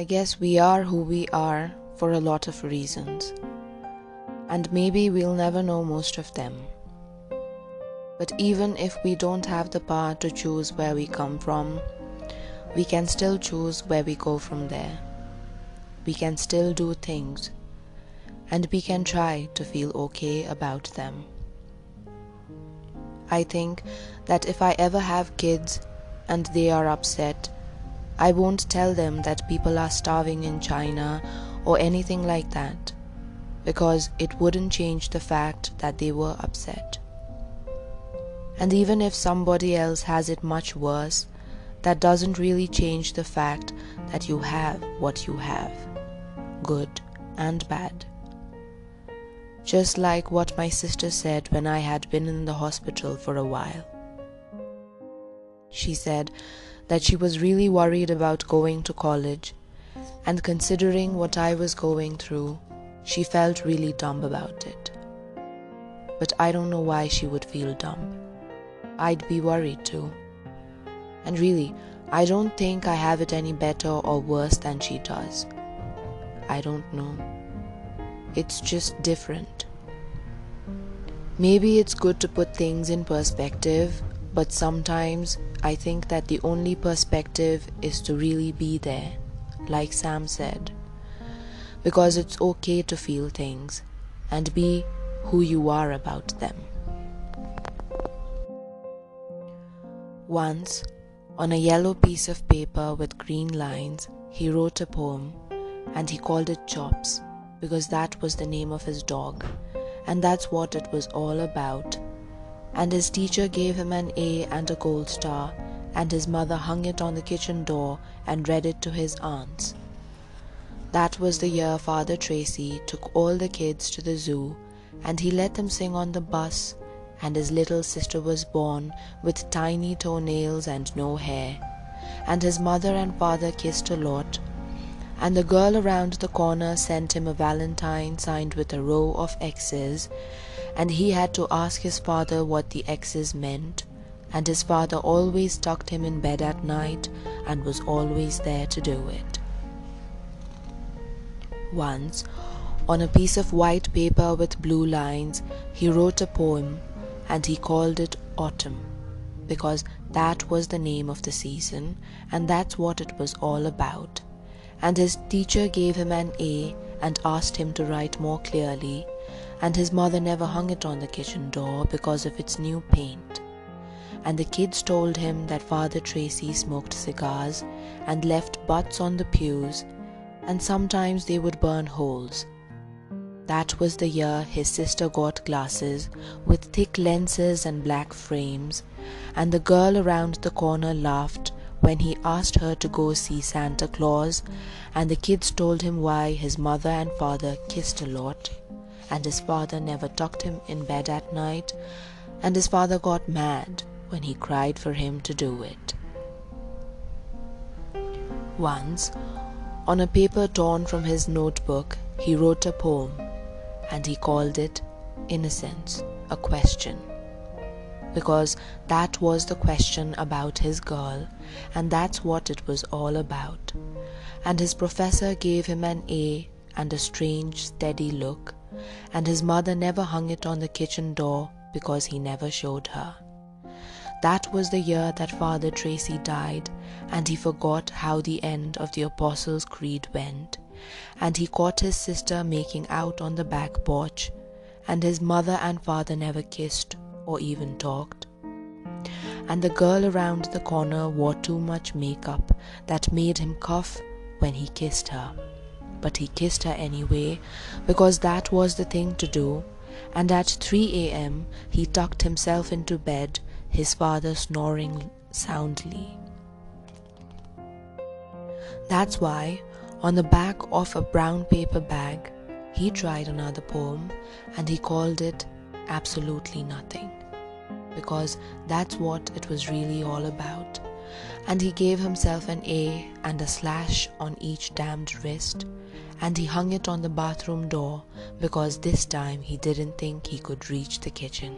I guess we are who we are for a lot of reasons. And maybe we'll never know most of them. But even if we don't have the power to choose where we come from, we can still choose where we go from there. We can still do things, and we can try to feel okay about them. I think that if I ever have kids and they are upset, I won't tell them that people are starving in China or anything like that, because it wouldn't change the fact that they were upset. And even if somebody else has it much worse, that doesn't really change the fact that you have what you have, good and bad. Just like what my sister said when I had been in the hospital for a while. She said that she was really worried about going to college, and considering what I was going through, she felt really dumb about it. But I don't know why she would feel dumb. I'd be worried too. And really, I don't think I have it any better or worse than she does. I don't know. It's just different. Maybe it's good to put things in perspective, but sometimes I think that the only perspective is to really be there, like Sam said. Because it's okay to feel things and be who you are about them. Once, on a yellow piece of paper with green lines, he wrote a poem and he called it Chops because that was the name of his dog and that's what it was all about and his teacher gave him an A and a gold star, and his mother hung it on the kitchen door and read it to his aunts. That was the year Father Tracy took all the kids to the zoo, and he let them sing on the bus, and his little sister was born with tiny toenails and no hair, and his mother and father kissed a lot, and the girl around the corner sent him a valentine signed with a row of X's, and he had to ask his father what the X's meant, and his father always tucked him in bed at night and was always there to do it. Once, on a piece of white paper with blue lines, he wrote a poem and he called it Autumn because that was the name of the season and that's what it was all about. And his teacher gave him an A and asked him to write more clearly and his mother never hung it on the kitchen door because of its new paint. And the kids told him that Father Tracy smoked cigars and left butts on the pews, and sometimes they would burn holes. That was the year his sister got glasses with thick lenses and black frames, and the girl around the corner laughed when he asked her to go see Santa Claus, and the kids told him why his mother and father kissed a lot and his father never tucked him in bed at night, and his father got mad when he cried for him to do it. Once, on a paper torn from his notebook, he wrote a poem, and he called it Innocence, a question. Because that was the question about his girl, and that's what it was all about. And his professor gave him an A and a strange, steady look, and his mother never hung it on the kitchen door because he never showed her. That was the year that Father Tracy died, and he forgot how the end of the Apostles' Creed went, and he caught his sister making out on the back porch, and his mother and father never kissed or even talked. And the girl around the corner wore too much makeup that made him cough when he kissed her but he kissed her anyway because that was the thing to do, and at 3 a.m. he tucked himself into bed, his father snoring soundly. That's why, on the back of a brown paper bag, he tried another poem and he called it Absolutely Nothing, because that's what it was really all about and he gave himself an A and a slash on each damned wrist, and he hung it on the bathroom door because this time he didn't think he could reach the kitchen.